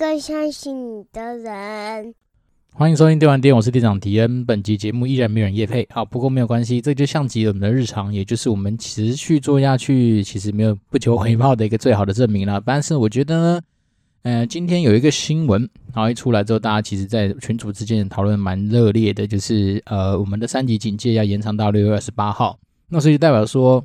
更相信你的人。欢迎收听电玩店，我是店长迪恩。本集节目依然没有人夜配，好，不过没有关系，这就像极了我们的日常，也就是我们持续做下去，其实没有不求回报的一个最好的证明了。但是我觉得呢，呃，今天有一个新闻，然后一出来之后，大家其实在群组之间讨论蛮热烈的，就是呃，我们的三级警戒要延长到六月二十八号，那所以代表说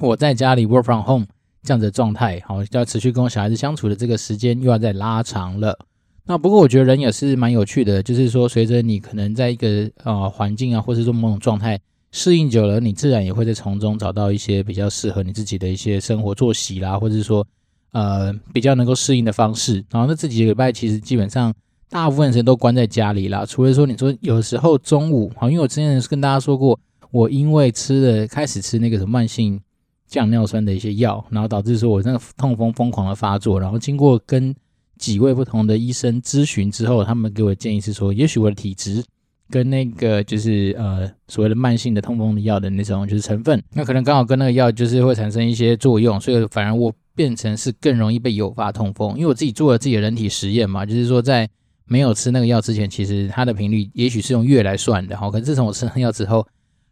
我在家里 work from home 这样子的状态，好，要持续跟我小孩子相处的这个时间又要再拉长了。那不过我觉得人也是蛮有趣的，就是说随着你可能在一个呃环境啊，或者说某种状态适应久了，你自然也会在从中找到一些比较适合你自己的一些生活作息啦，或者是说呃比较能够适应的方式。然后那这几个礼拜其实基本上大部分时间都关在家里啦，除了说你说有时候中午，好，因为我之前是跟大家说过，我因为吃了开始吃那个什么慢性降尿酸的一些药，然后导致说我那个痛风疯狂的发作，然后经过跟几位不同的医生咨询之后，他们给我的建议是说，也许我的体质跟那个就是呃所谓的慢性的痛风的药的那种就是成分，那可能刚好跟那个药就是会产生一些作用，所以反而我变成是更容易被诱发痛风。因为我自己做了自己的人体实验嘛，就是说在没有吃那个药之前，其实它的频率也许是用月来算的哈。可是自从我吃了药之后，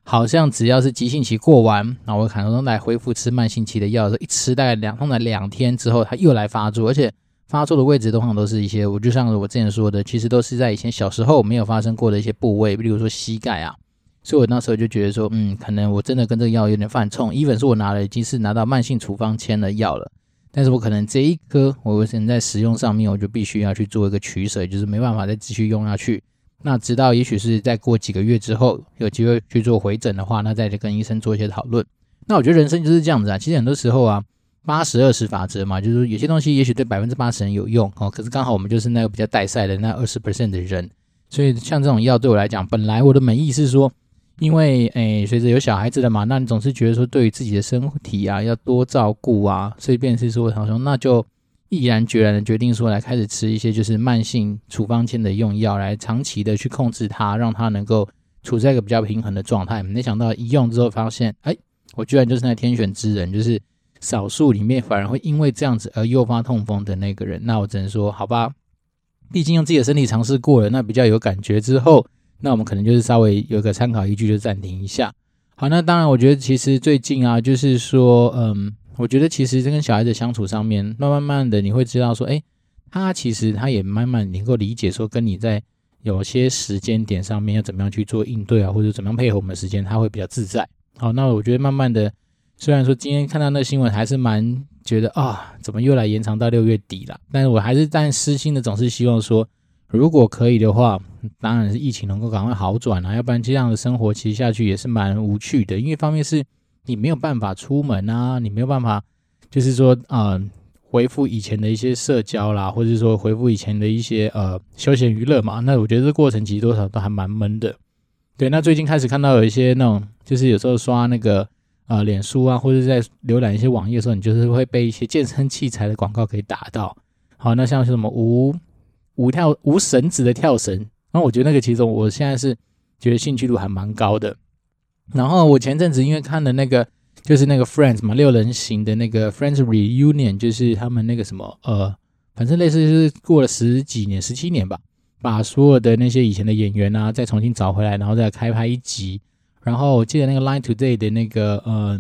好像只要是急性期过完，然后我可能来恢复吃慢性期的药，一吃大概两通常两天之后，它又来发作，而且。发作的位置通常都是一些，我就像我之前说的，其实都是在以前小时候没有发生过的一些部位，比如说膝盖啊。所以我那时候就觉得说，嗯，可能我真的跟这个药有点犯冲。一本是我拿了已经是拿到慢性处方签的药了，但是我可能这一颗我现在使用上面，我就必须要去做一个取舍，就是没办法再继续用下去。那直到也许是再过几个月之后有机会去做回诊的话，那再去跟医生做一些讨论。那我觉得人生就是这样子啊，其实很多时候啊。八十二十法则嘛，就是有些东西也许对百分之八十人有用哦，可是刚好我们就是那个比较带赛的那二十 percent 的人，所以像这种药对我来讲，本来我的本意是说，因为诶随着有小孩子了嘛，那你总是觉得说对于自己的身体啊要多照顾啊，所以便是说，他说那就毅然决然的决定说来开始吃一些就是慢性处方签的用药，来长期的去控制它，让它能够处在一个比较平衡的状态。没想到一用之后发现，哎，我居然就是那天选之人，就是。少数里面反而会因为这样子而诱发痛风的那个人，那我只能说好吧，毕竟用自己的身体尝试过了，那比较有感觉之后，那我们可能就是稍微有个参考依据，就暂停一下。好，那当然，我觉得其实最近啊，就是说，嗯，我觉得其实跟小孩子相处上面，慢慢慢的你会知道说，诶，他其实他也慢慢能够理解说，跟你在有些时间点上面要怎么样去做应对啊，或者怎么样配合我们的时间，他会比较自在。好，那我觉得慢慢的。虽然说今天看到那个新闻还是蛮觉得啊，怎么又来延长到六月底了？但是我还是但私心的总是希望说，如果可以的话，当然是疫情能够赶快好转啊，要不然这样的生活其实下去也是蛮无趣的。因为方面是你没有办法出门啊，你没有办法就是说啊、呃，恢复以前的一些社交啦，或者说回复以前的一些呃休闲娱乐嘛。那我觉得这过程其实多少都还蛮闷的。对，那最近开始看到有一些那种，就是有时候刷那个。呃，脸书啊，或者在浏览一些网页的时候，你就是会被一些健身器材的广告给打到。好，那像是什么无无跳无绳子的跳绳，那我觉得那个其实我现在是觉得兴趣度还蛮高的。然后我前阵子因为看了那个就是那个 Friends 嘛，六人行的那个 Friends Reunion，就是他们那个什么呃，反正类似就是过了十几年、十七年吧，把所有的那些以前的演员啊再重新找回来，然后再开拍一集。然后我记得那个 Line Today 的那个呃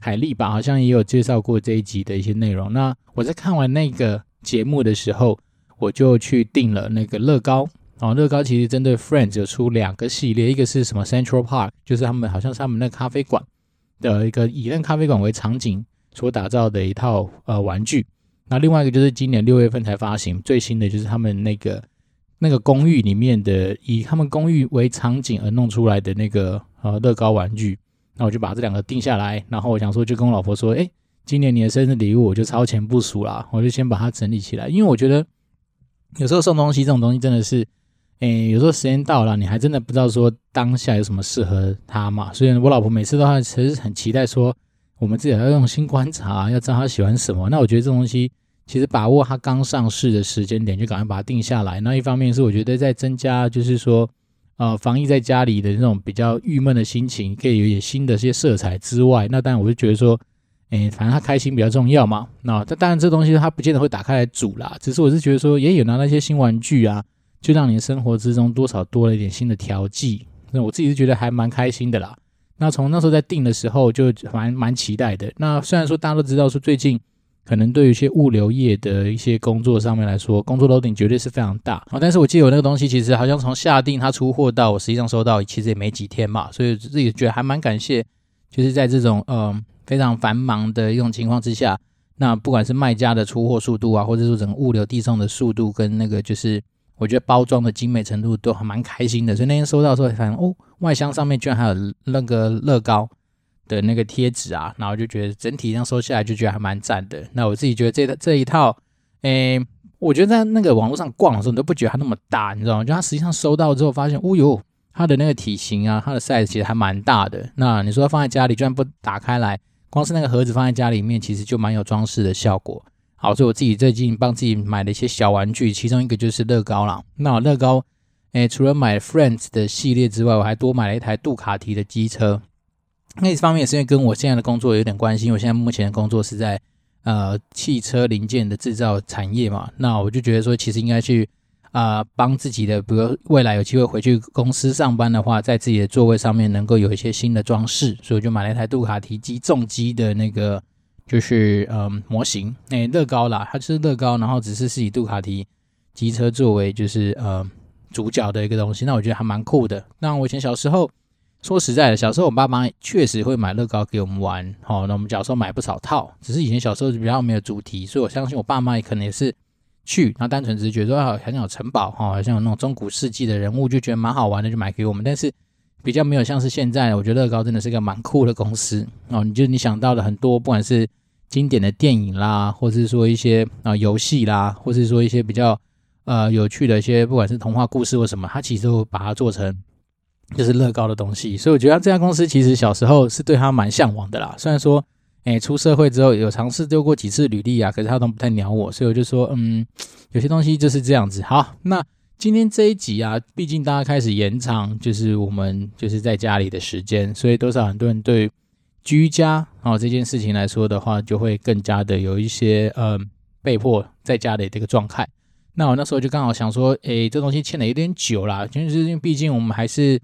凯莉吧，好像也有介绍过这一集的一些内容。那我在看完那个节目的时候，我就去订了那个乐高。哦，乐高其实针对 Friends 有出两个系列，一个是什么 Central Park，就是他们好像是他们那咖啡馆的一个以那咖啡馆为场景所打造的一套呃玩具。那另外一个就是今年六月份才发行最新的，就是他们那个那个公寓里面的以他们公寓为场景而弄出来的那个。呃，乐高玩具，那我就把这两个定下来，然后我想说，就跟我老婆说，哎，今年你的生日礼物我就超前部署啦，我就先把它整理起来，因为我觉得有时候送东西这种东西真的是，哎，有时候时间到了，你还真的不知道说当下有什么适合他嘛，所以我老婆每次都还其实很期待说，我们自己要用心观察，要知道他喜欢什么。那我觉得这东西其实把握他刚上市的时间点，就赶快把它定下来。那一方面是我觉得在增加，就是说。呃，防疫在家里的那种比较郁闷的心情，可以有点新的一些色彩之外，那当然我就觉得说，诶，反正他开心比较重要嘛。那这当然这东西他不见得会打开来煮啦，只是我是觉得说，也有拿那些新玩具啊，就让你生活之中多少多了一点新的调剂。那我自己是觉得还蛮开心的啦。那从那时候在定的时候就蛮蛮期待的。那虽然说大家都知道说最近可能对于一些物流业的一些工作上面来说，工作楼顶绝对是非常大啊。但是我记得我那个东西其实好像从下定它出货到我实际上收到，其实也没几天嘛，所以自己觉得还蛮感谢，就是在这种嗯非常繁忙的一种情况之下，那不管是卖家的出货速度啊，或者说整个物流递送的速度跟那个就是。我觉得包装的精美程度都还蛮开心的，所以那天收到的时候，发现哦，外箱上面居然还有那个乐高的那个贴纸啊，然后就觉得整体上收下来就觉得还蛮赞的。那我自己觉得这这一套，诶，我觉得在那个网络上逛的时候，你都不觉得它那么大，你知道吗？就它实际上收到之后，发现，哦哟，它的那个体型啊，它的 size 其实还蛮大的。那你说放在家里，居然不打开来，光是那个盒子放在家里面，其实就蛮有装饰的效果。好，所以我自己最近帮自己买了一些小玩具，其中一个就是乐高啦。那乐高，诶，除了买 Friends 的系列之外，我还多买了一台杜卡迪的机车。那一方面也是因为跟我现在的工作有点关系，因为我现在目前的工作是在呃汽车零件的制造产业嘛。那我就觉得说，其实应该去啊、帮自己的，比如未来有机会回去公司上班的话，在自己的座位上面能够有一些新的装饰，所以我就买了一台杜卡迪机重机的那个。就是嗯模型，诶，乐高啦，它就是乐高，然后只是是以杜卡迪机车作为就是呃主角的一个东西，那我觉得还蛮酷的。那我以前小时候，说实在的，小时候我爸妈确实会买乐高给我们玩，好，那我们小时候买不少套，只是以前小时候比较没有主题，所以我相信我爸妈也可能也是去，然后单纯只是觉得说好像有城堡哈，好像有那种中古世纪的人物，就觉得蛮好玩的，就买给我们，但是。比较没有像是现在，我觉得乐高真的是个蛮酷的公司哦。你就你想到的很多，不管是经典的电影啦，或是说一些啊、游戏啦，或是说一些比较呃有趣的一些，不管是童话故事或什么，它其实都把它做成就是乐高的东西。所以我觉得这家公司其实小时候是对他蛮向往的啦。虽然说，哎，出社会之后有尝试丢过几次履历啊，可是他都不太鸟我，所以我就说，嗯，有些东西就是这样子。好，那。今天这一集啊，毕竟大家开始延长，就是我们就是在家里的时间，所以多少很多人对居家啊这件事情来说的话，就会更加的有一些呃被迫在家里这个状态。那我那时候就刚好想说，诶，这东西欠的有点久啦，就是因为毕竟我们还是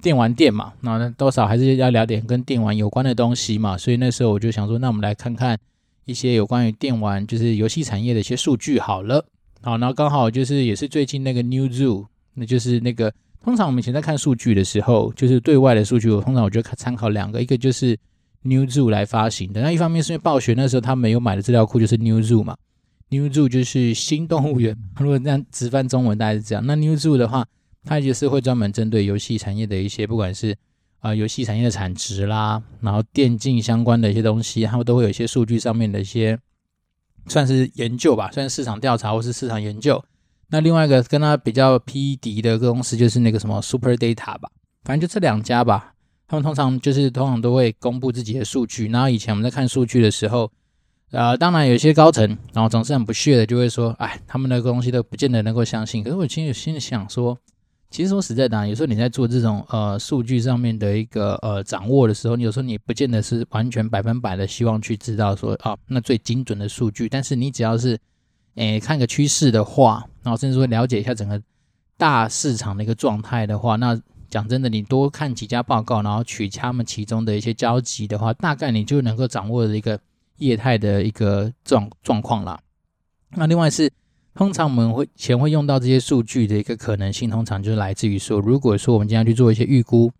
电玩店嘛，那多少还是要聊点跟电玩有关的东西嘛，所以那时候我就想说，那我们来看看一些有关于电玩，就是游戏产业的一些数据好了。好，然后刚好就是也是最近那个 Newzoo，那就是那个通常我们以前在看数据的时候，就是对外的数据，我通常我就参考两个，一个就是 Newzoo 来发行的，那一方面是因为暴雪那时候他没有买的资料库就是 Newzoo 嘛，Newzoo 就是新动物园，如果这样直翻中文大概是这样。那 Newzoo 的话，它就是会专门针对游戏产业的一些，不管是啊、呃、游戏产业的产值啦，然后电竞相关的一些东西，他们都会有一些数据上面的一些。算是研究吧，算是市场调查或是市场研究。那另外一个跟他比较匹敌的公司就是那个什么 Super Data 吧，反正就这两家吧。他们通常就是通常都会公布自己的数据。然后以前我们在看数据的时候，呃，当然有些高层，然后总是很不屑的就会说，哎，他们那个东西都不见得能够相信。可是我其实心里想说。其实说实在的，啊有时候你在做这种呃数据上面的一个呃掌握的时候，你有时候你不见得是完全百分百的希望去知道说啊那最精准的数据，但是你只要是诶看个趋势的话，然后甚至说了解一下整个大市场的一个状态的话，那讲真的，你多看几家报告，然后取他们其中的一些交集的话，大概你就能够掌握的一个业态的一个状状况啦。那另外是。通常我们会前会用到这些数据的一个可能性，通常就是来自于说，如果说我们今天去做一些预估，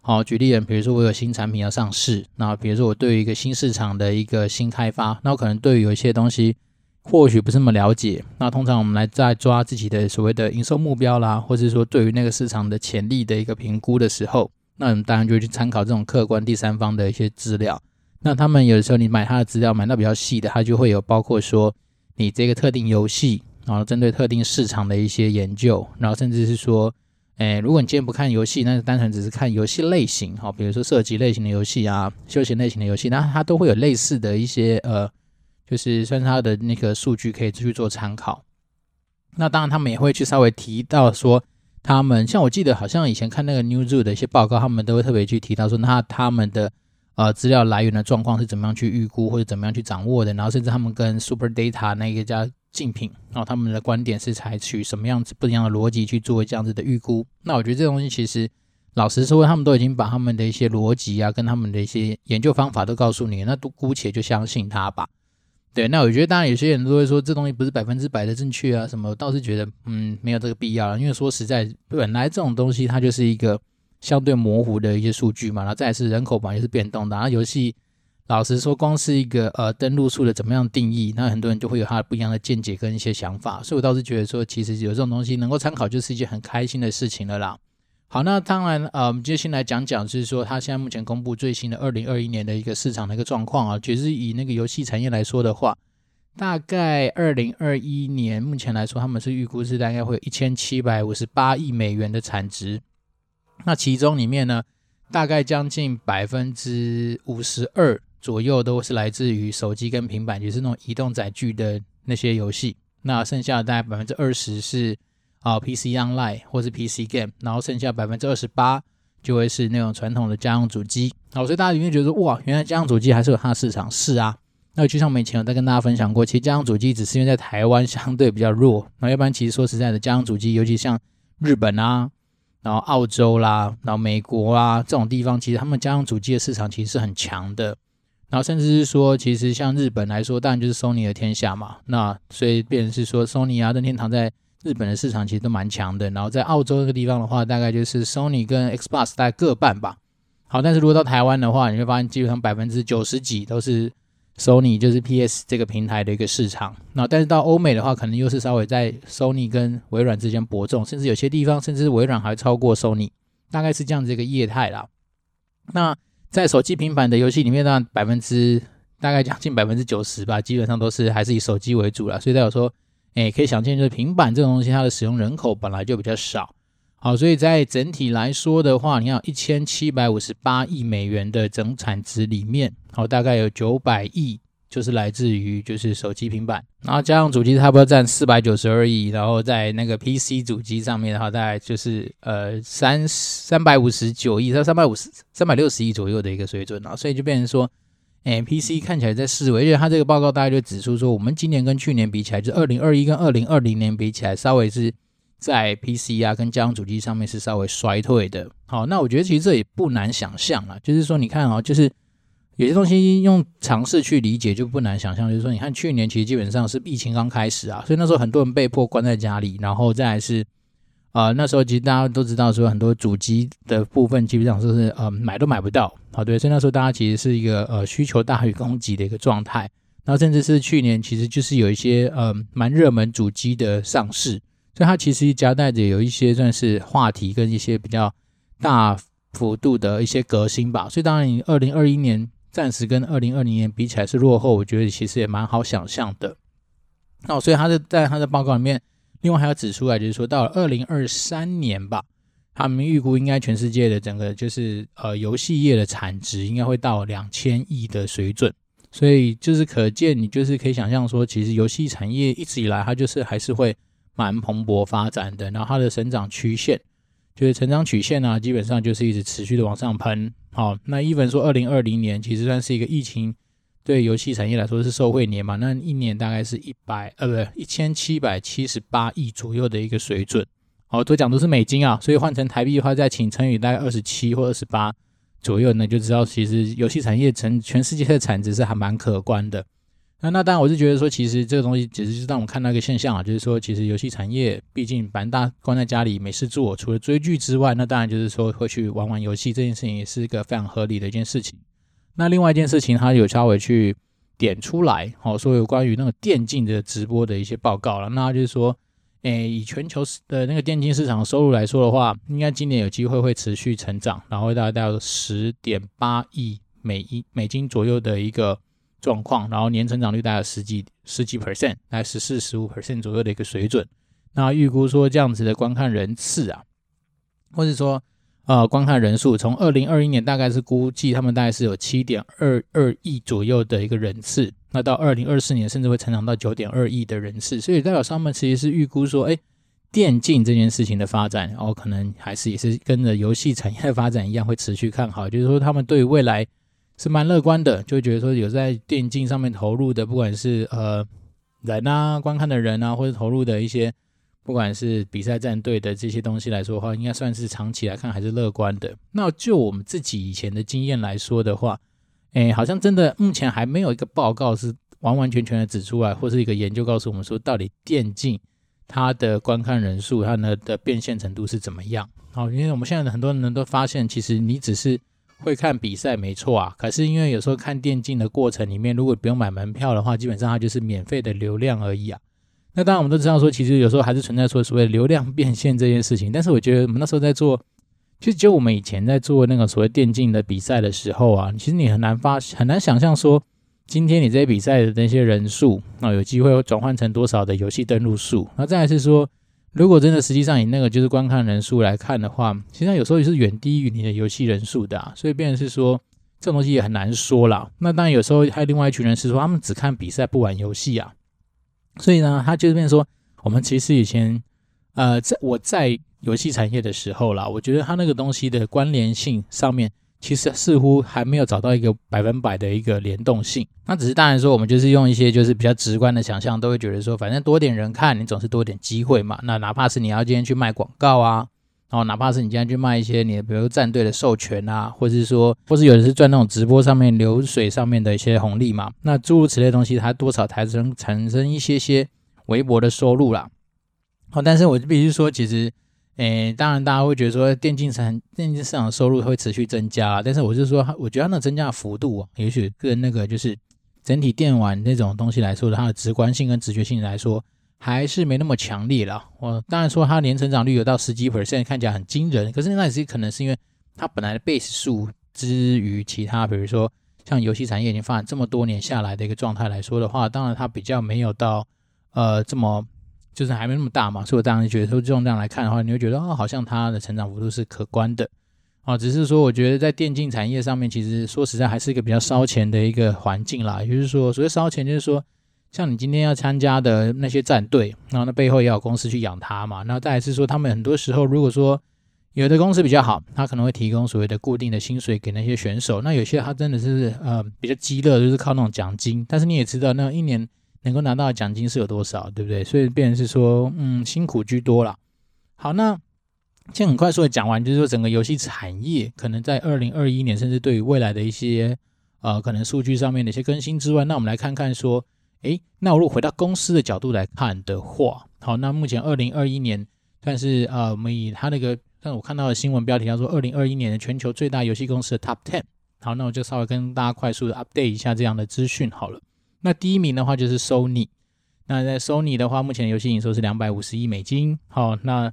好，举例人，比如说我有新产品要上市，那比如说我对于一个新市场的一个新开发，那我可能对于有一些东西或许不是那么了解，那通常我们来在抓自己的所谓的营收目标啦，或者说对于那个市场的潜力的一个评估的时候，那我们当然就会去参考这种客观第三方的一些资料。那他们有的时候你买他的资料买到比较细的，他就会有包括说你这个特定游戏。然后针对特定市场的一些研究，然后甚至是说，诶，如果你今天不看游戏，那就单纯只是看游戏类型，哈，比如说射击类型的游戏啊，休闲类型的游戏，那它都会有类似的一些呃，就是算是它的那个数据可以去做参考。那当然，他们也会去稍微提到说，他们像我记得好像以前看那个 Newzoo 的一些报告，他们都会特别去提到说，那他们的呃资料来源的状况是怎么样去预估或者怎么样去掌握的，然后甚至他们跟 Super Data 那个家竞品，然后他们的观点是采取什么样子不一样的逻辑去做这样子的预估。那我觉得这东西其实老实说，他们都已经把他们的一些逻辑啊，跟他们的一些研究方法都告诉你，那都姑且就相信他吧。对，那我觉得当然有些人都会说这东西不是百分之百的正确啊什么，倒是觉得嗯没有这个必要了，因为说实在，本来这种东西它就是一个相对模糊的一些数据嘛，然后再是人口本来就是变动的，然后游戏老实说，光是一个呃登录数的怎么样定义，那很多人就会有他不一样的见解跟一些想法，所以我倒是觉得说，其实有这种东西能够参考，就是一件很开心的事情了啦。好，那当然，呃，我们就先来讲讲，就是说，他现在目前公布最新的二零二一年的一个市场的一个状况啊。其实以那个游戏产业来说的话，大概二零二一年目前来说，他们是预估是大概会有一千七百五十八亿美元的产值。那其中里面呢，大概将近百分之五十二左右都是来自于手机跟平板，就是那种移动载具的那些游戏。那剩下的大概百分之二十是。啊，PC Online 或是 PC Game，然后剩下百分之二十八就会是那种传统的家用主机。好，所以大家一定觉得说，哇，原来家用主机还是有它的市场。是啊，那就像我们以前有在跟大家分享过，其实家用主机只是因为在台湾相对比较弱，那要不然其实说实在的，家用主机，尤其像日本啊，然后澳洲啦，然后美国啊这种地方，其实他们家用主机的市场其实是很强的。然后甚至是说，其实像日本来说，当然就是 Sony 的天下嘛。那所以变成是说，Sony 啊，任天堂在。日本的市场其实都蛮强的，然后在澳洲这个地方的话，大概就是 Sony 跟 Xbox 大概各半吧。好，但是如果到台湾的话，你会发现基本上百分之九十几都是 Sony，就是 PS 这个平台的一个市场。那但是到欧美的话，可能又是稍微在 Sony 跟微软之间伯仲，甚至有些地方甚至微软还超过 Sony，大概是这样子一个业态啦。那在手机平板的游戏里面呢，百分之大概将近百分之九十吧，基本上都是还是以手机为主了。所以代表说。哎，可以想见，就是平板这种东西，它的使用人口本来就比较少，好，所以在整体来说的话，你看一千七百五十八亿美元的总产值里面，好，大概有九百亿就是来自于就是手机平板，然后家用主机差不多占四百九十二亿，然后在那个 PC 主机上面的话，大概就是呃三三百五十九亿到三百五十三百六十亿左右的一个水准啊，所以就变成说。哎，PC 看起来在四维，因为它这个报告大概就指出说，我们今年跟去年比起来，就二零二一跟二零二零年比起来，稍微是在 PC 啊跟家用主机上面是稍微衰退的。好，那我觉得其实这也不难想象啊，就是说你看啊，就是有些东西用尝试去理解就不难想象，就是说你看去年其实基本上是疫情刚开始啊，所以那时候很多人被迫关在家里，然后再来是。啊、呃，那时候其实大家都知道，说很多主机的部分基本上就是呃买都买不到，好对，所以那时候大家其实是一个呃需求大于供给的一个状态。然后甚至是去年，其实就是有一些呃蛮热门主机的上市，所以它其实夹带着有一些算是话题跟一些比较大幅度的一些革新吧。所以当然，你二零二一年暂时跟二零二零年比起来是落后，我觉得其实也蛮好想象的。那、所以他的在他的报告里面。另外还要指出来，就是说到了二零二三年吧，他们预估应该全世界的整个就是呃游戏业的产值应该会到两千亿的水准，所以就是可见你就是可以想象说，其实游戏产业一直以来它就是还是会蛮蓬勃发展的，然后它的成长曲线就是成长曲线呢，基本上就是一直持续的往上喷。好，那 even 说二零二零年其实算是一个疫情。对游戏产业来说是受惠年嘛，那一年大概是一百呃不对一千七百七十八亿左右的一个水准，好，都讲都是美金啊，所以换成台币的话，再请乘以大概二十七或二十八左右呢，就知道其实游戏产业成全世界的产值是还蛮可观的。那那当然我是觉得说，其实这个东西只是让我们看到一个现象啊，就是说其实游戏产业毕竟反正大关在家里没事做，除了追剧之外，那当然就是说会去玩玩游戏，这件事情也是一个非常合理的一件事情。那另外一件事情，他有稍微去点出来，好说有关于那个电竞的直播的一些报告了。那就是说，诶，以全球的那个电竞市场收入来说的话，应该今年有机会会持续成长，然后会大概到十点八亿美一美金左右的一个状况，然后年成长率大概十几十几 percent，大概十四十五 percent 左右的一个水准。那预估说这样子的观看人次啊，或者说。呃，观看人数从二零二一年大概是估计他们大概是有七点二二亿左右的一个人次，那到二零二四年甚至会成长到九点二亿的人次，所以代表他们其实是预估说，哎，电竞这件事情的发展，然后可能还是也是跟着游戏产业的发展一样会持续看好，就是说他们对未来是蛮乐观的，就会觉得说有在电竞上面投入的，不管是呃人啊、观看的人啊，或者投入的一些，不管是比赛战队的这些东西来说的话，应该算是长期来看还是乐观的。那就我们自己以前的经验来说的话，诶，好像真的目前还没有一个报告是完完全全的指出来，或是一个研究告诉我们说，到底电竞它的观看人数、它的的变现程度是怎么样。好，因为我们现在的很多人都发现，其实你只是。会看比赛没错啊，可是因为有时候看电竞的过程里面，如果不用买门票的话，基本上它就是免费的流量而已啊。那当然我们都知道说，其实有时候还是存在说所谓流量变现这件事情。但是我觉得我们那时候在做，其实就我们以前在做那个所谓电竞的比赛的时候啊，其实你很难发很难想象说，今天你这些比赛的那些人数啊，有机会转换成多少的游戏登录数。那再来是说。如果真的实际上以那个就是观看人数来看的话，实际上有时候也是远低于你的游戏人数的啊，所以变成是说这种东西也很难说啦。那当然有时候还有另外一群人是说他们只看比赛不玩游戏啊，所以呢，他就是变说我们其实以前呃在我在游戏产业的时候啦，我觉得他那个东西的关联性上面。其实似乎还没有找到一个百分百的一个联动性，那只是当然说，我们就是用一些就是比较直观的想象，都会觉得说，反正多点人看，你总是多点机会嘛。那哪怕是你要今天去卖广告啊，然后哪怕是你今天去卖一些你的比如战队的授权啊，或者是说，或是有的是赚那种直播上面流水上面的一些红利嘛，那诸如此类的东西，它多少产生产生一些些微薄的收入啦。好，但是我必须说，其实。诶，当然，大家会觉得说电竞产电竞市场收入会持续增加，但是我是说，我觉得它那增加的幅度，也许跟那个就是整体电玩那种东西来说的，它的直观性跟直觉性来说，还是没那么强烈了。我当然说它年成长率有到十几 percent，看起来很惊人，可是那也是可能是因为它本来的 base 数之于其他，比如说像游戏产业已经发展这么多年下来的一个状态来说的话，当然它比较没有到呃这么。就是还没那么大嘛，所以我当然觉得说，这样来看的话，你会觉得哦，好像它的成长幅度是可观的，啊，只是说我觉得在电竞产业上面，其实说实在还是一个比较烧钱的一个环境啦。也就是说，所谓烧钱，就是说，像你今天要参加的那些战队，然后那背后也有公司去养它嘛。那再来是说，他们很多时候如果说有的公司比较好，他可能会提供所谓的固定的薪水给那些选手。那有些他真的是呃比较鸡肋，就是靠那种奖金。但是你也知道，那一年。能够拿到的奖金是有多少，对不对？所以变成是说，嗯，辛苦居多啦。好，那先很快速的讲完，就是说整个游戏产业可能在二零二一年，甚至对于未来的一些呃可能数据上面的一些更新之外，那我们来看看说，诶，那我如果回到公司的角度来看的话，好，那目前二零二一年，但是呃，我们以他那个，但我看到的新闻标题叫做二零二一年的全球最大游戏公司的 Top Ten。好，那我就稍微跟大家快速的 update 一下这样的资讯好了。那第一名的话就是 Sony，那在 Sony 的话，目前游戏营收是两百五十亿美金。好，那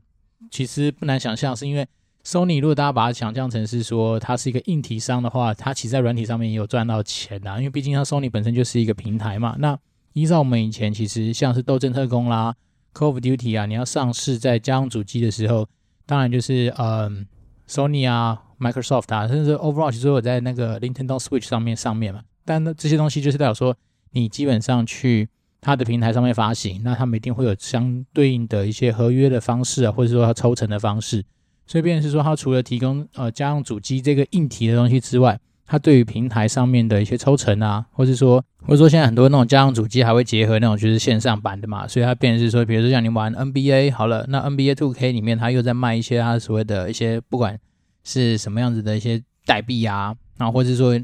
其实不难想象，是因为 Sony 如果大家把它想象成是说它是一个硬体商的话，它其实在软体上面也有赚到钱的，因为毕竟它 Sony 本身就是一个平台嘛。那依照我们以前其实像是斗阵特工啦、Call of Duty 啊，你要上市在家用主机的时候，当然就是嗯 Sony 啊、Microsoft 啊，甚至 Overwatch 都有在那个 Nintendo Switch 上面上面嘛。但那这些东西就是代表说。你基本上去它的平台上面发行，那他们一定会有相对应的一些合约的方式啊，或者说它抽成的方式。所以，变是说，它除了提供呃家用主机这个硬体的东西之外，它对于平台上面的一些抽成啊，或者说，或者说现在很多那种家用主机还会结合那种就是线上版的嘛，所以它变是说，比如说像你玩 NBA 好了，那 NBA Two K 里面它又在卖一些它所谓的一些不管是什么样子的一些代币啊，然后或者说。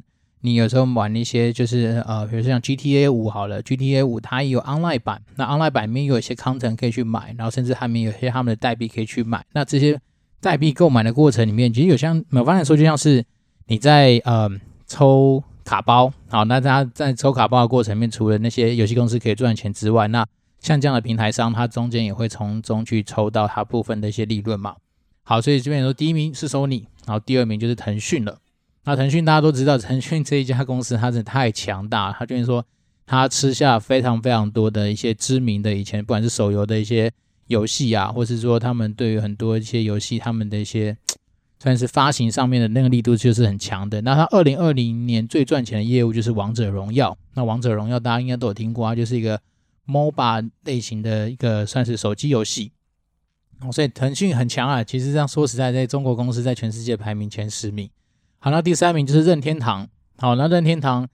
你有时候玩一些就是呃，比如说像 GTA 五好了，GTA 五它也有 online 版，那 online 版里面有一些 content 可以去买，然后甚至还没有些他们的代币可以去买。那这些代币购买的过程里面，其实有像我刚才说，就像是你在呃抽卡包，好，那他在抽卡包的过程里面，除了那些游戏公司可以赚钱之外，那像这样的平台商，它中间也会从中去抽到它部分的一些利润嘛。好，所以这边说第一名是 Sony，然后第二名就是腾讯了。那腾讯大家都知道，腾讯这一家公司它真的太强大了。它就是说，它吃下非常非常多的一些知名的以前不管是手游的一些游戏啊，或是说他们对于很多一些游戏他们的一些算是发行上面的那个力度就是很强的。那它二零二零年最赚钱的业务就是王者荣耀。那王者荣耀大家应该都有听过，它就是一个 MOBA 类型的一个算是手机游戏。所以腾讯很强啊。其实这样说实在，在中国公司在全世界排名前十名。好，那第三名就是任天堂。好，那任天堂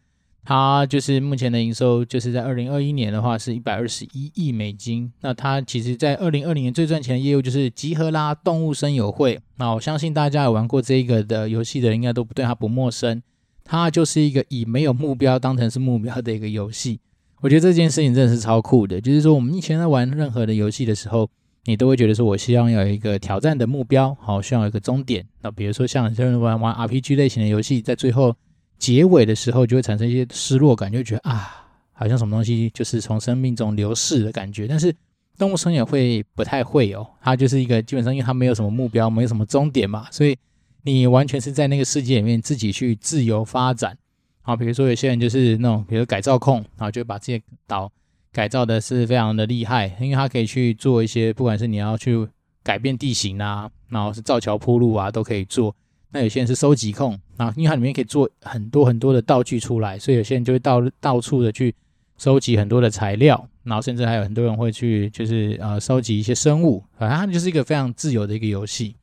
它就是目前的营收，就是在二零二一年的话是一百二十一亿美金。那它其实在二零二零年最赚钱的业务就是集合啦动物森友会。那我相信大家有玩过这个的游戏的，应该都不对它不陌生。它就是一个以没有目标当成是目标的一个游戏。我觉得这件事情真的是超酷的，就是说我们以前在玩任何的游戏的时候，你都会觉得说，我希望有一个挑战的目标，好，希望有一个终点。那比如说像有人玩玩 RPG 类型的游戏，在最后结尾的时候，就会产生一些失落感，就觉得啊，好像什么东西就是从生命中流逝的感觉。但是动物森友会不太会哦，它就是一个基本上因为它没有什么目标，没有什么终点嘛，所以你完全是在那个世界里面自己去自由发展。好，比如说有些人就是那种，比如改造控，然后就把这些岛改造的是非常的厉害，因为它可以去做一些，不管是你要去改变地形啊，然后是造桥铺路啊，都可以做。那有些人是收集控，啊，因为它里面可以做很多很多的道具出来，所以有些人就会到到处的去收集很多的材料，然后甚至还有很多人会去就是呃收集一些生物，反正它就是一个非常自由的一个游戏。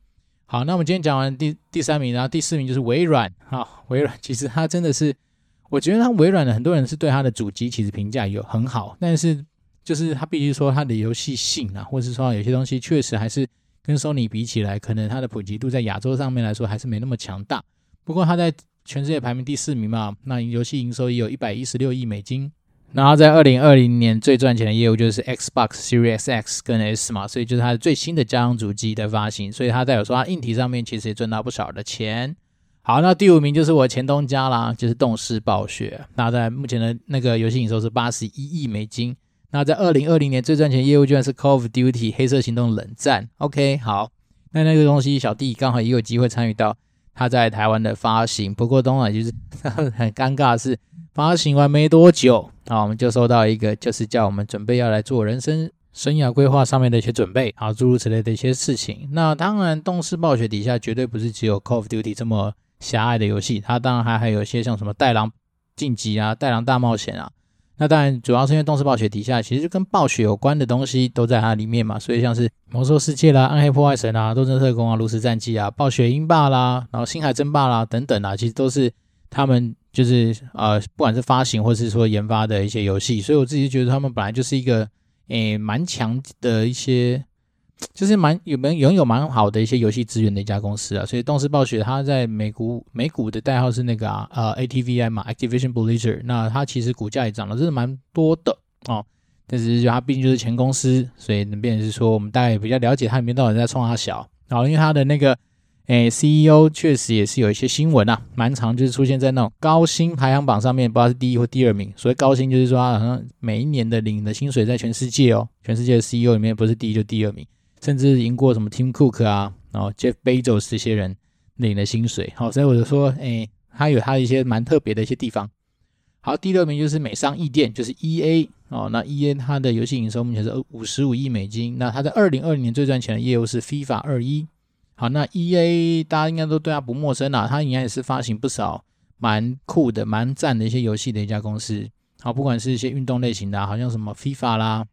好，那我们今天讲完第第三名，然后第四名就是微软，好，微软其实它真的是。我觉得它微软的很多人是对它的主机其实评价有很好，但是就是它必须说它的游戏性啊，或者是说有些东西确实还是跟 Sony 比起来，可能它的普及度在亚洲上面来说还是没那么强大。不过它在全世界排名第四名嘛，那游戏营收也有一百一十六亿美金。然后在二零二零年最赚钱的业务就是 Xbox Series X 跟 S 嘛，所以就是它的最新的家用主机的发行，所以它在有说它硬体上面其实也赚到不少的钱。好，那第五名就是我前东家啦，就是动视暴雪。那在目前的那个游戏营收是八十一亿美金。那在二零二零年最赚钱业务居然是 Call of Duty 黑色行动冷战。OK，好，那那个东西小弟刚好也有机会参与到他在台湾的发行。不过当然就是很尴尬的是，发行完没多久，啊，我们就收到一个，就是叫我们准备要来做人生生涯规划上面的一些准备，啊，诸如此类的一些事情。那当然，动视暴雪底下绝对不是只有 Call of Duty 这么。狭隘的游戏，它当然还还有一些像什么《带狼晋级》啊，《带狼大冒险》啊。那当然主要是因为动视暴雪底下其实就跟暴雪有关的东西都在它里面嘛，所以像是《魔兽世界》啦、《暗黑破坏神》啊、《斗争特工》啊、《炉石战记》啊、《暴雪英霸》啦，然后《星海争霸》啦等等啊，其实都是他们就是呃，不管是发行或是说研发的一些游戏，所以我自己觉得他们本来就是一个诶蛮强的一些。就是蛮有没有拥有蛮好的一些游戏资源的一家公司啊，所以动视暴雪它在美股美股的代号是那个啊呃 ATVI 嘛，Activision Blizzard，那它其实股价也涨了，真的蛮多的哦。但是它毕竟就是前公司，所以能变成是说我们大概也比较了解它里面到底在冲啥小。然后因为它的那个诶、CEO 确实也是有一些新闻啊，蛮常就是出现在那种高薪排行榜上面，不知道是第一或第二名。所谓高薪就是说它好像每一年的领的薪水在全世界哦，全世界的 CEO 里面不是第一就第二名。甚至赢过什么 Tim Cook 啊，然后 Jeff Bezos 这些人领的薪水，好，所以我就说，哎，他有他一些蛮特别的一些地方。好，第六名就是美商易电，就是 EA 哦，那 EA 它的游戏营收目前是五十五亿美金，那它在二零二零年最赚钱的业务是 FIFA 二一。好，那 EA 大家应该都对它不陌生啦，它应该也是发行不少蛮酷的、蛮赞的一些游戏的一家公司。好，不管是一些运动类型的，好像什么 FIFA 啦，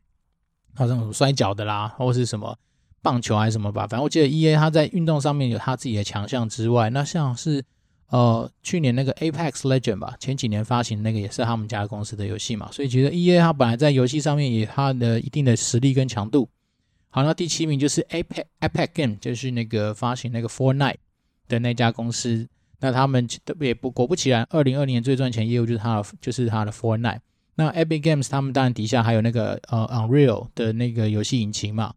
好像什么摔跤的啦，或是什么。棒球还是什么吧，反正我记得 EA 它在运动上面有它自己的强项之外，那像是呃去年那个 Apex Legend 吧，前几年发行那个也是他们家公司的游戏嘛，所以觉得 EA 它本来在游戏上面也有它的一定的实力跟强度。好，那第七名就是 Epic Epic Game，就是那个发行那个 Fortnite 的那家公司，那他们也不果不其然，二零二零年最赚钱业务就是它的就是它的 Fortnite。那 Epic Games 他们当然底下还有那个呃 Unreal 的那个游戏引擎嘛。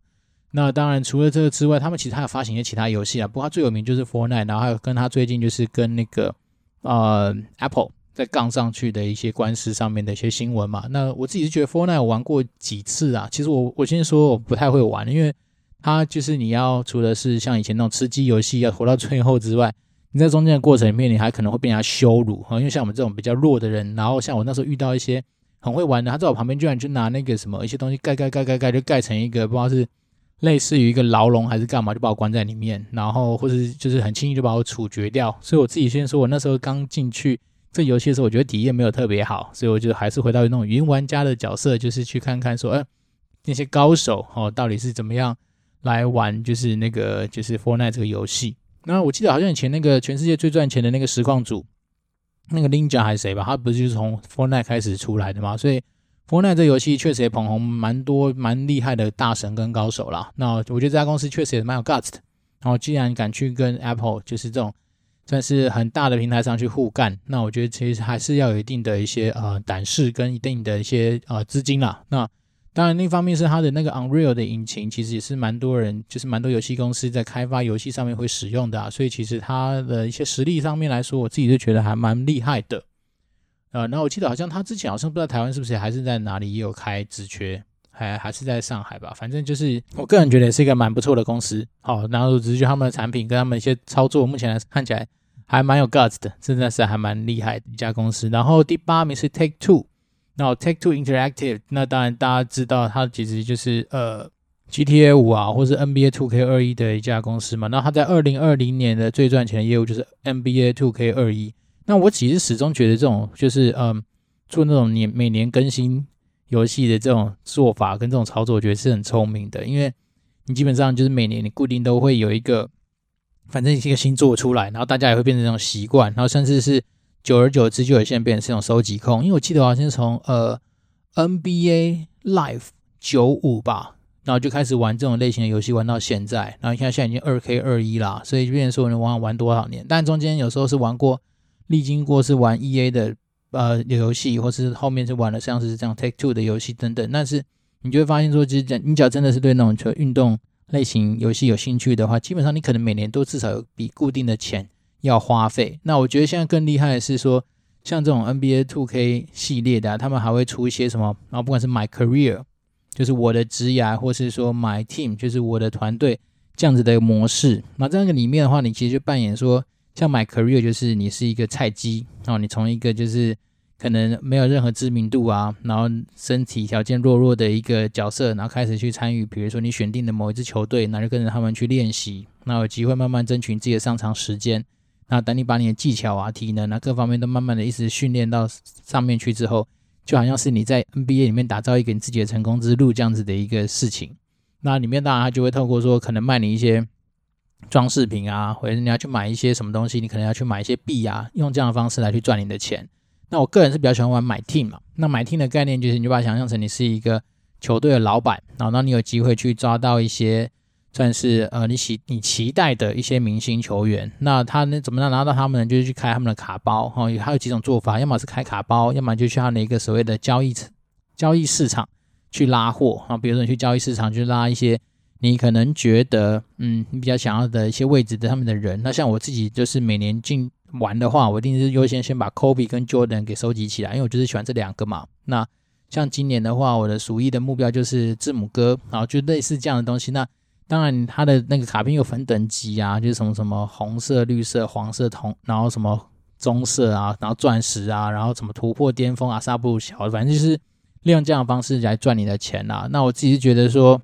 那当然，除了这个之外，他们其实还有发行一些其他游戏啊。不过他最有名就是 Fortnite，然后还有跟他最近就是跟那个呃 Apple 在杠上去的一些官司上面的一些新闻嘛。那我自己是觉得 Fortnite 我玩过几次啊。其实我我先说我不太会玩，因为它就是你要除了是像以前那种吃鸡游戏要活到最后之外，你在中间的过程里面你还可能会被人家羞辱啊。因为像我们这种比较弱的人，然后像我那时候遇到一些很会玩的，他在我旁边居然就拿那个什么一些东西盖盖盖盖盖就盖成一个不知道是。类似于一个牢笼还是干嘛，就把我关在里面，然后或者就是很轻易就把我处决掉。所以我自己先说，我那时候刚进去这游戏的时候，我觉得体验没有特别好，所以我就还是回到那种云玩家的角色，就是去看看说，呃，那些高手哦到底是怎么样来玩，就是那个就是 For Night 这个游戏。那我记得好像以前那个全世界最赚钱的那个实况组，那个 Ninja 还是谁吧，他不是就是从 For Night 开始出来的嘛，所以 Fortnite 这游戏确实也捧红蛮多蛮厉害的大神跟高手啦。那我觉得这家公司确实也蛮有 guts 的。然后既然敢去跟 Apple 就是这种算是很大的平台上去互干，那我觉得其实还是要有一定的一些呃胆识跟一定的一些呃资金啦。那当然，另一方面是它的那个 Unreal 的引擎，其实也是蛮多人，就是蛮多游戏公司在开发游戏上面会使用的啊。所以其实它的一些实力上面来说，我自己就觉得还蛮厉害的。呃，然后我记得好像他之前好像不知道台湾是不是还是在哪里也有开职缺，还还是在上海吧。反正就是我个人觉得也是一个蛮不错的公司。好，然后只是他们的产品跟他们一些操作，目前来看起来还蛮有 guts 的，真的是还蛮厉害的一家公司。然后第八名是 Take Two。那 Take Two Interactive，那当然大家知道，它其实就是呃 GTA 五啊，或是 NBA 2K21 的一家公司嘛。那它在二零二零年的最赚钱的业务就是 NBA 2K21。那我其实始终觉得这种就是嗯、做那种年每年更新游戏的这种做法跟这种操作，我觉得是很聪明的，因为你基本上就是每年你固定都会有一个，反正一个新作出来，然后大家也会变成这种习惯，然后甚至是。久而久之，就有些人变成这种收集控。因为我记得好像是从呃 NBA Live 九五吧，然后就开始玩这种类型的游戏，玩到现在。然后你看现在已经二 K 二一啦，所以就变成说能玩玩多少年。但中间有时候是玩过，历经过是玩 EA 的呃游戏，或是后面是玩了像是这样 Take Two 的游戏等等。但是你就会发现说，其实你只要真的是对那种就运动类型游戏有兴趣的话，基本上你可能每年都至少有笔固定的钱。要花费，那我觉得现在更厉害的是说，像这种 NBA Two K 系列的，他们还会出一些什么，然后不管是 My Career，就是我的职涯，或是说 My Team，就是我的团队这样子的一个模式。那这样个里面的话，你其实就扮演说，像 My Career 就是你是一个菜鸡，然后你从一个就是可能没有任何知名度啊，然后身体条件弱弱的一个角色，然后开始去参与，比如说你选定的某一支球队，那就跟着他们去练习，那有机会慢慢争取自己的上场时间。那等你把你的技巧啊、体能啊各方面都慢慢的一直训练到上面去之后，就好像是你在 NBA 里面打造一个你自己的成功之路这样子的一个事情。那里面当然他就会透过说，可能卖你一些装饰品啊，或者你要去买一些什么东西，你可能要去买一些币啊，用这样的方式来去赚你的钱。那我个人是比较喜欢玩买 team 嘛。那买 team 的概念就是，你就把它想象成你是一个球队的老板，然后让你有机会去抓到一些。算是呃，你期你期待的一些明星球员，那他呢怎么样拿到他们呢？就是去开他们的卡包哈，还有几种做法，要么是开卡包，要么就去他的一个所谓的交易交易市场去拉货啊。比如说你去交易市场去拉一些你可能觉得嗯你比较想要的一些位置的他们的人。那像我自己就是每年进玩的话，我一定是优先先把 Kobe 跟 Jordan 给收集起来，因为我就是喜欢这两个嘛。那像今年的话，我的鼠疫的目标就是字母哥，然后就类似这样的东西。那当然，它的那个卡片有分等级啊，就是什么什么红色、绿色、黄色、铜，然后什么棕色啊，然后钻石啊，然后什么突破巅峰啊，杀不小，反正就是利用这样的方式来赚你的钱啊。那我自己是觉得说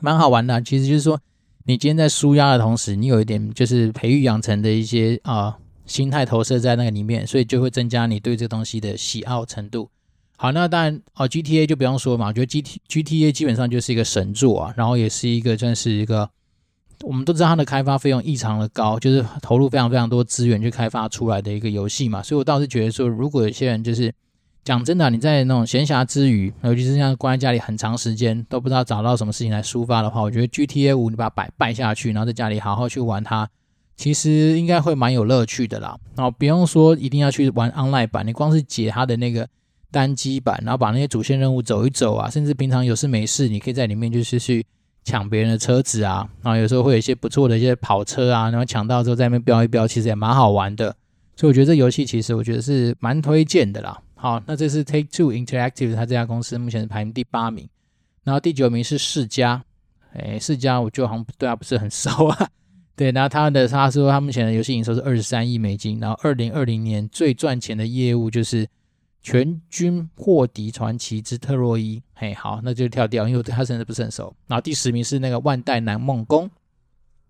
蛮好玩的啊，其实就是说你今天在纾压的同时，你有一点就是培育养成的一些啊、心态投射在那个里面，所以就会增加你对这个东西的喜好程度。好，那当然哦，GTA 就不用说嘛，我觉得 G T GTA 基本上就是一个神作啊，然后也是一个算是一个，我们都知道它的开发费用异常的高，就是投入非常非常多资源去开发出来的一个游戏嘛，所以我倒是觉得说，如果有些人就是讲真的，你在那种闲暇之余，尤其是像关在家里很长时间都不知道找到什么事情来抒发的话，我觉得 GTA 五你把它摆摆下去，然后在家里好好去玩它，其实应该会蛮有乐趣的啦。然后不用说一定要去玩 Online 版，你光是解它的那个。单机版，然后把那些主线任务走一走啊，甚至平常有事没事，你可以在里面就是去抢别人的车子啊，然后有时候会有一些不错的一些跑车啊，然后抢到之后在那边飙一飙，其实也蛮好玩的。所以我觉得这游戏其实我觉得是蛮推荐的啦。好，那这是 Take Two Interactive，它这家公司目前是排名第八名，然后第九名是世嘉，哎，世嘉我就好像对它不是很熟啊。对，然后他的他说他目前的游戏营收是二十三亿美金，然后二零二零年最赚钱的业务就是。全军破敌传奇之特洛伊，嘿，好，那就跳掉，因为我对他甚至不是很熟。然后第十名是那个万代南梦宫，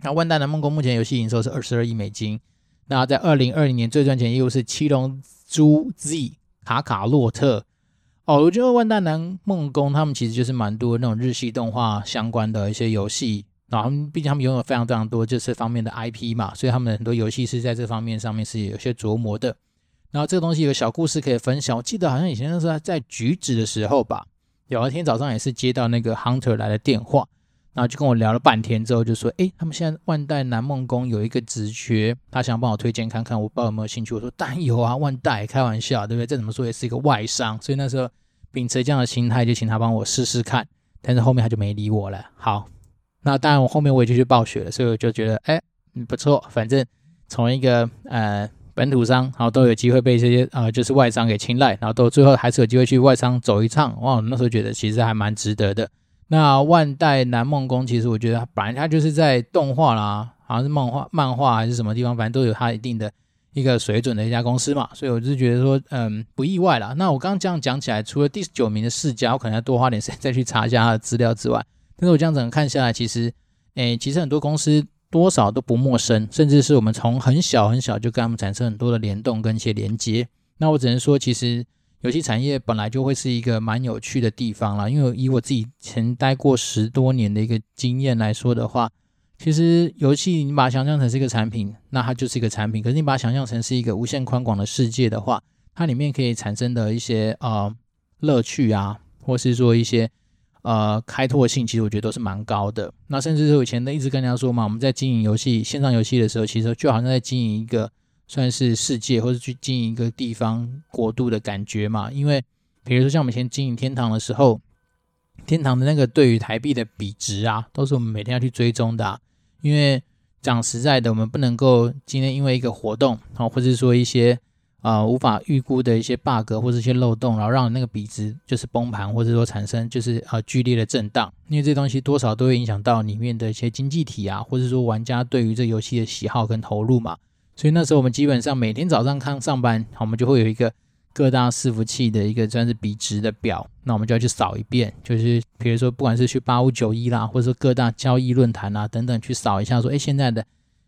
那万代南梦宫目前游戏营收是二十二亿美金。那在二零二零年最赚钱业务是七龙珠 Z 卡卡洛特。哦，我觉得万代南梦宫他们其实就是蛮多那种日系动画相关的一些游戏，然后他们毕竟他们拥有非常非常多这些方面的 IP 嘛，所以他们很多游戏是在这方面上面是有些琢磨的。然后这个东西有小故事可以分享。我记得好像以前那时候在橘子的时候吧，有一天早上也是接到那个 Hunter 来的电话，然后就跟我聊了半天之后，就说：“诶，他们现在万代南梦宫有一个职缺，他想帮我推荐看看，我不知道有没有兴趣。”我说：“当然有啊，万代开玩笑，对不对？再怎么说也是一个外商，所以那时候秉持这样的心态，就请他帮我试试看。但是后面他就没理我了。好，那当然我后面我也就去暴雪了，所以我就觉得，诶，不错，反正从一个呃。”本土商，然后都有机会被这些呃，就是外商给青睐，然后都最后还是有机会去外商走一趟，哇，那时候觉得其实还蛮值得的。那万代南梦宫，其实我觉得本来它就是在动画啦，好像是漫画、漫画还是什么地方，反正都有它一定的一个水准的一家公司嘛，所以我就觉得说，嗯，不意外啦。那我刚刚这样讲起来，除了第九名的世嘉，我可能要多花点时间 再去查一下它的资料之外，但是我这样整个看下来，其实，诶，其实很多公司。多少都不陌生，甚至是我们从很小很小就跟他们产生很多的联动跟一些连接。那我只能说，其实游戏产业本来就会是一个蛮有趣的地方啦。因为以我自己前待过十多年的一个经验来说的话，其实游戏你把它想象成是一个产品，那它就是一个产品。可是你把它想象成是一个无限宽广的世界的话，它里面可以产生的一些呃乐趣啊，或是说一些。呃，开拓性其实我觉得都是蛮高的。那甚至是我以前都一直跟人家说嘛，我们在经营游戏、线上游戏的时候，其实就好像在经营一个算是世界，或者去经营一个地方国度的感觉嘛。因为比如说像我们以前经营天堂的时候，天堂的那个对于台币的比值啊，都是我们每天要去追踪的啊。因为讲实在的，我们不能够今天因为一个活动啊，或者说一些。啊、无法预估的一些 bug 或者一些漏洞，然后让那个比值就是崩盘，或者说产生就是呃剧烈的震荡，因为这东西多少都会影响到里面的一些经济体啊，或者说玩家对于这游戏的喜好跟投入嘛。所以那时候我们基本上每天早上看上班，我们就会有一个各大伺服器的一个算是比值的表，那我们就要去扫一遍，就是比如说不管是去八五九一啦，或者说各大交易论坛啊等等去扫一下，说哎现在的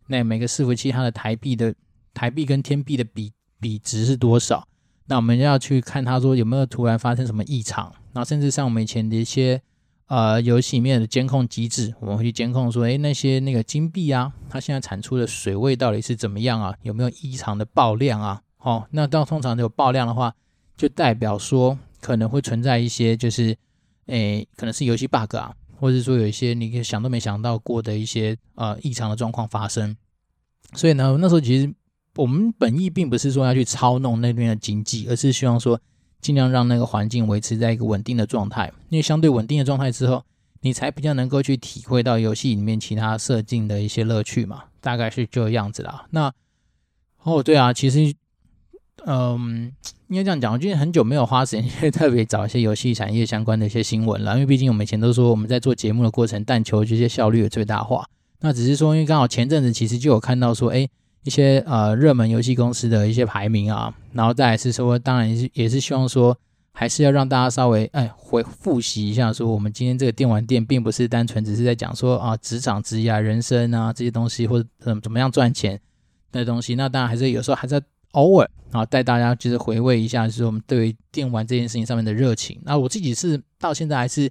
那每个伺服器它的台币的台币跟天币的比。比值是多少？那我们要去看它说有没有突然发生什么异常，然后甚至像我们以前的一些呃游戏里面的监控机制，我们会去监控说，诶，那些那个金币啊，它现在产出的水位到底是怎么样啊？有没有异常的爆量啊？哦，那到通常有爆量的话，就代表说可能会存在一些就是诶，可能是游戏 bug 啊，或者说有一些你想都没想到过的一些呃异常的状况发生。所以呢，那时候其实。我们本意并不是说要去操弄那边的经济，而是希望说尽量让那个环境维持在一个稳定的状态。因为相对稳定的状态之后，你才比较能够去体会到游戏里面其他设定的一些乐趣嘛。大概是这样子啦。那哦，对啊，其实，嗯，应该这样讲，我最近很久没有花时间去特别找一些游戏产业相关的一些新闻了，因为毕竟我们以前都说我们在做节目的过程，但求这些效率的最大化。那只是说，因为刚好前阵子其实就有看到说，哎。一些呃热门游戏公司的一些排名啊，然后再来是说，当然也是也是希望说，还是要让大家稍微哎回复习一下，说我们今天这个电玩店并不是单纯只是在讲说啊职场职业啊人生啊这些东西，或者怎么怎么样赚钱的东西。那当然还是有时候还是偶尔啊带大家就是回味一下，就是我们对于电玩这件事情上面的热情。那我自己是到现在还是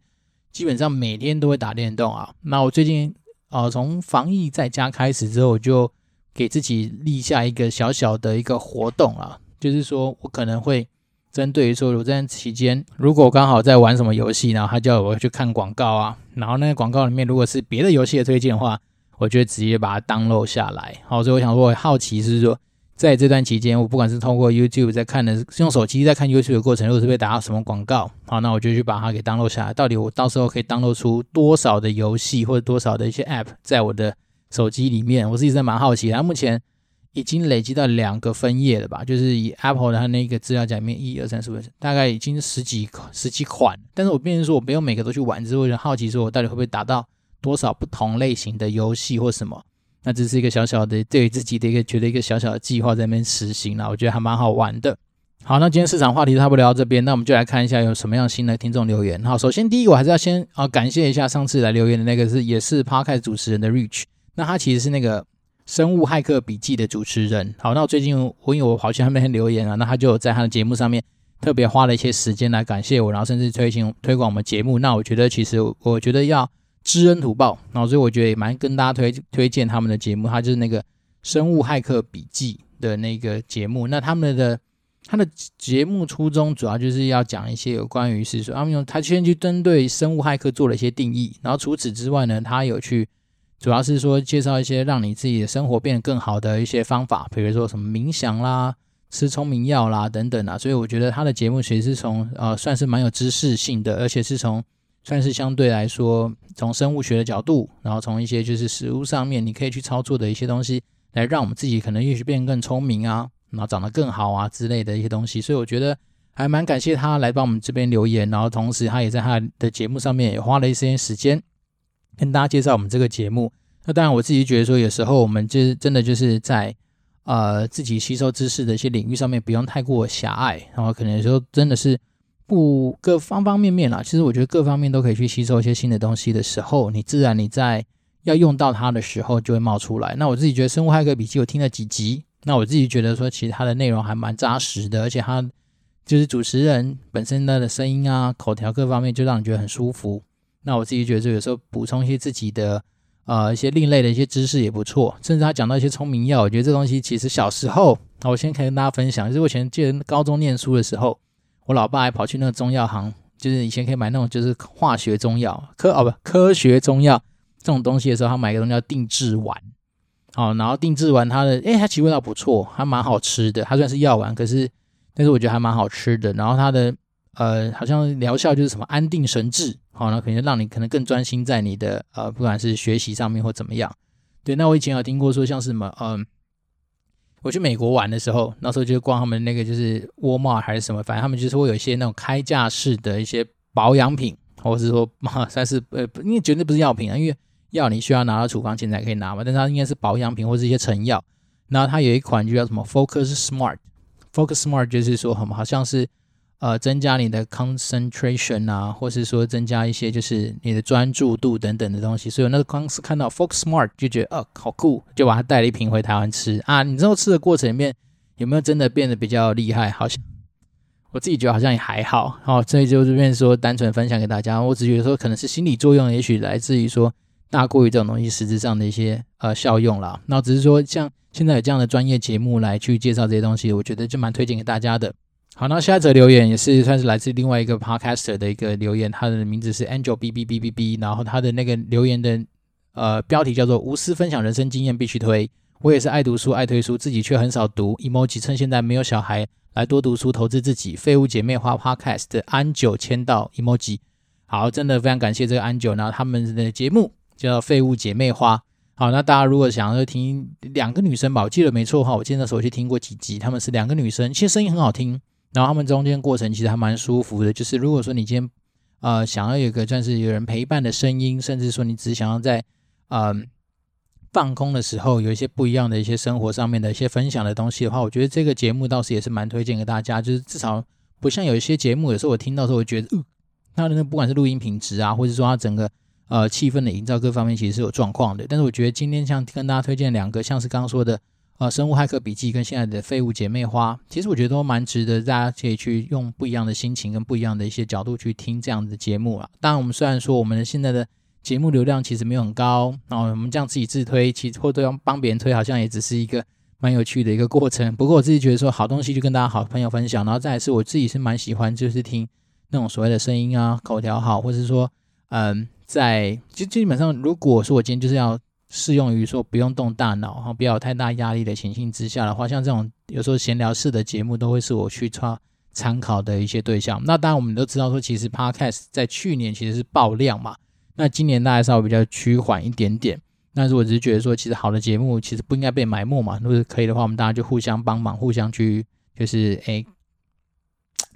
基本上每天都会打电动啊。那我最近啊从防疫在家开始之后，我就给自己立下一个小小的一个活动啊，就是说我可能会针对于说我这段期间，如果刚好在玩什么游戏，然后他叫我去看广告啊，然后那个广告里面如果是别的游戏的推荐的话，我就直接把它 download 下来。好，所以我想说，我好奇是说，在这段期间，我不管是通过 YouTube 在看的，用手机在看 YouTube 的过程，如果是被打到什么广告，好，那我就去把它给 download 下来。到底我到时候可以 download 出多少的游戏或者多少的一些 App 在我的手机里面，我自己是蛮好奇。它目前已经累积到两个分页了吧？就是以 Apple 的它那个资料夹里面，一二三四五，大概已经十几十几款。但是我变成说我不用每个都去玩，只是我就好奇说我到底会不会达到多少不同类型的游戏或什么？那这是一个小小的对自己的一个觉得一个小小的计划在那边实行了，我觉得还蛮好玩的。好，那今天市场话题差不多聊到这边，那我们就来看一下有什么样新的听众留言。好，首先第一个我还是要先啊感谢一下上次来留言的那个是也是 p a r k a s 主持人的 Rich。那他其实是那个生物骇客笔记的主持人。好，那我最近我因为我跑去他那边留言啊，那他就在他的节目上面特别花了一些时间来感谢我，然后甚至推行推广我们节目。那我觉得其实我觉得要知恩图报，然后所以我觉得也蛮跟大家推推荐他们的节目。他就是那个生物骇客笔记的那个节目。那他们的他的节目初衷主要就是要讲一些有关于是说，他们用他先去针对生物骇客做了一些定义，然后除此之外呢，他有去主要是说介绍一些让你自己的生活变得更好的一些方法，比如说什么冥想啦、吃聪明药啦等等啊。所以我觉得他的节目其实是从呃算是蛮有知识性的，而且是从算是相对来说从生物学的角度，然后从一些就是食物上面你可以去操作的一些东西，来让我们自己可能也许变得更聪明啊。然后长得更好啊之类的一些东西，所以我觉得还蛮感谢他来帮我们这边留言，然后同时他也在他的节目上面也花了一些时间跟大家介绍我们这个节目。那当然我自己觉得说，有时候我们就是真的就是在呃自己吸收知识的一些领域上面不用太过狭隘，然后可能有时候真的是不各方方面面啦。其实我觉得各方面都可以去吸收一些新的东西的时候，你自然你在要用到它的时候就会冒出来。那我自己觉得《生物骇客笔记》我听了几集。那我自己觉得说，其实它的内容还蛮扎实的，而且它就是主持人本身的声音啊、口条各方面，就让你觉得很舒服。那我自己觉得，就有时候补充一些自己的呃一些另类的一些知识也不错。甚至他讲到一些聪明药，我觉得这东西其实小时候，我先可以跟大家分享，就是我以前记得高中念书的时候，我老爸还跑去那个中药行，就是以前可以买那种就是化学中药、科哦不科学中药这种东西的时候，他买一个东西叫定制丸。好，然后定制完它的，诶，它其实味道不错，还蛮好吃的。它虽然是药丸，可是，但是我觉得还蛮好吃的。然后它的，呃，好像疗效就是什么安定神志，好，那可能让你可能更专心在你的，呃，不管是学习上面或怎么样。对，那我以前有听过说，像是什么，嗯、我去美国玩的时候，那时候就逛他们那个就是沃尔玛还是什么，反正他们就是会有一些那种开架式的一些保养品，或者是说，算是呃，因为绝对不是药品啊，因为。药你需要拿到处方前才可以拿嘛，但是它应该是保养品或是一些成药。然后它有一款就叫什么 Focus Smart，Focus Smart 就是说很好像是呃增加你的 concentration 啊，或是说增加一些就是你的专注度等等的东西。所以我那个刚是看到 Focus Smart 就觉得哦好酷，就把它带了一瓶回台湾吃啊。你之后吃的过程里面有没有真的变得比较厉害？好像我自己觉得好像也还好。好，所以就这边说单纯分享给大家。我只觉得说可能是心理作用，也许来自于说。大过于这种东西实质上的一些呃效用啦，那只是说像现在有这样的专业节目来去介绍这些东西，我觉得就蛮推荐给大家的。好，那下一则留言也是算是来自另外一个 podcaster 的一个留言，他的名字是 Angel B B B B B，然后他的那个留言的呃标题叫做无私分享人生经验必须推，我也是爱读书爱推书，自己却很少读。emoji 趁现在没有小孩来多读书投资自己。废物姐妹花 podcast 的安九签到 emoji，好，真的非常感谢这个安九，然后他们的节目。叫废物姐妹花，好，那大家如果想要听两个女生吧，我记得没错的话，我记得那时候去听过几集，她们是两个女生，其实声音很好听，然后他们中间过程其实还蛮舒服的。就是如果说你今天呃想要有一个算是有人陪伴的声音，甚至说你只想要在呃放空的时候有一些不一样的一些生活上面的一些分享的东西的话，我觉得这个节目倒是也是蛮推荐给大家。就是至少不像有一些节目，有时候我听到时候，我觉得，嗯、呃，它的那不管是录音品质啊，或者说它整个。呃，气氛的营造各方面其实是有状况的，但是我觉得今天像跟大家推荐两个，像是刚刚说的呃《生物骇客笔记》跟现在的《废物姐妹花》，其实我觉得都蛮值得大家可以去用不一样的心情跟不一样的一些角度去听这样的节目了。当然，我们虽然说我们现在的节目流量其实没有很高，然后我们这样自己自推，其实或者要帮别人推，好像也只是一个蛮有趣的一个过程。不过我自己觉得说好东西就跟大家好朋友分享，然后再来是我自己是蛮喜欢就是听那种所谓的声音啊，口条好，或者是说嗯。在就基本上，如果说我今天就是要适用于说不用动大脑哈，不要有太大压力的情形之下的话，像这种有时候闲聊式的节目都会是我去参参考的一些对象。那当然我们都知道说，其实 Podcast 在去年其实是爆量嘛，那今年大概稍微比较趋缓一点点。那如果只是觉得说，其实好的节目其实不应该被埋没嘛。如果可以的话，我们大家就互相帮忙，互相去就是诶，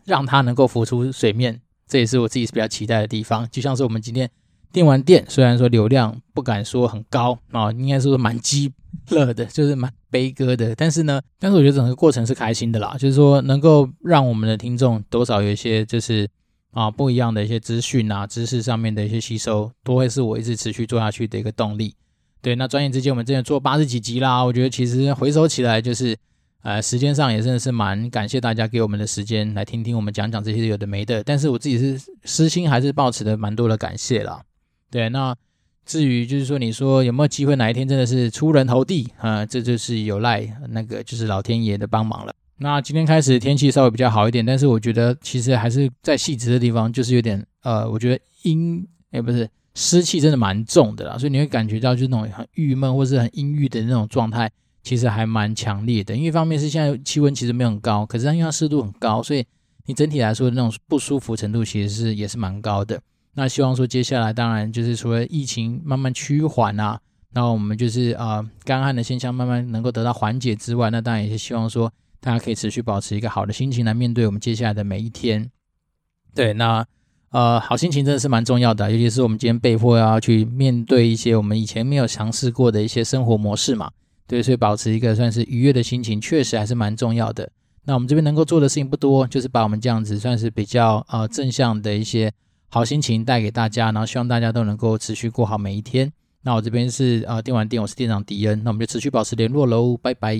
让它能够浮出水面。这也是我自己是比较期待的地方。就像是我们今天。电玩店虽然说流量不敢说很高啊，应该说蛮鸡乐的，就是蛮悲歌的。但是呢，但是我觉得整个过程是开心的啦，就是说能够让我们的听众多少有一些就是啊不一样的一些资讯啊、知识上面的一些吸收，都会是我一直持续做下去的一个动力。对，那转眼之间我们真的做八十几集啦，我觉得其实回首起来就是呃时间上也真的是蛮感谢大家给我们的时间来听听我们讲讲这些有的没的。但是我自己是私心还是抱持的蛮多的感谢啦。对，那至于就是说，你说有没有机会哪一天真的是出人头地啊？这就是有赖那个就是老天爷的帮忙了。那今天开始天气稍微比较好一点，但是我觉得其实还是在细致的地方，就是有点呃，我觉得阴哎不是湿气真的蛮重的啦，所以你会感觉到就是那种很郁闷或是很阴郁的那种状态，其实还蛮强烈的。因为一方面是现在气温其实没有很高，可是它因为它湿度很高，所以你整体来说那种不舒服程度其实是也是蛮高的。那希望说接下来当然就是除了疫情慢慢趋缓啊，那我们就是呃干旱的现象慢慢能够得到缓解之外，那当然也是希望说。大家可以持续保持一个好的心情来面对我们接下来的每一天。对，那呃，好心情真的是蛮重要的，尤其是我们今天被迫要去面对一些我们以前没有尝试过的一些生活模式嘛。对，所以保持一个算是愉悦的心情，确实还是蛮重要的。那我们这边能够做的事情不多，就是把我们这样子算是比较呃正向的一些好心情带给大家，然后希望大家都能够持续过好每一天。那我这边是呃电玩店，我是店长迪恩，那我们就持续保持联络喽，拜拜。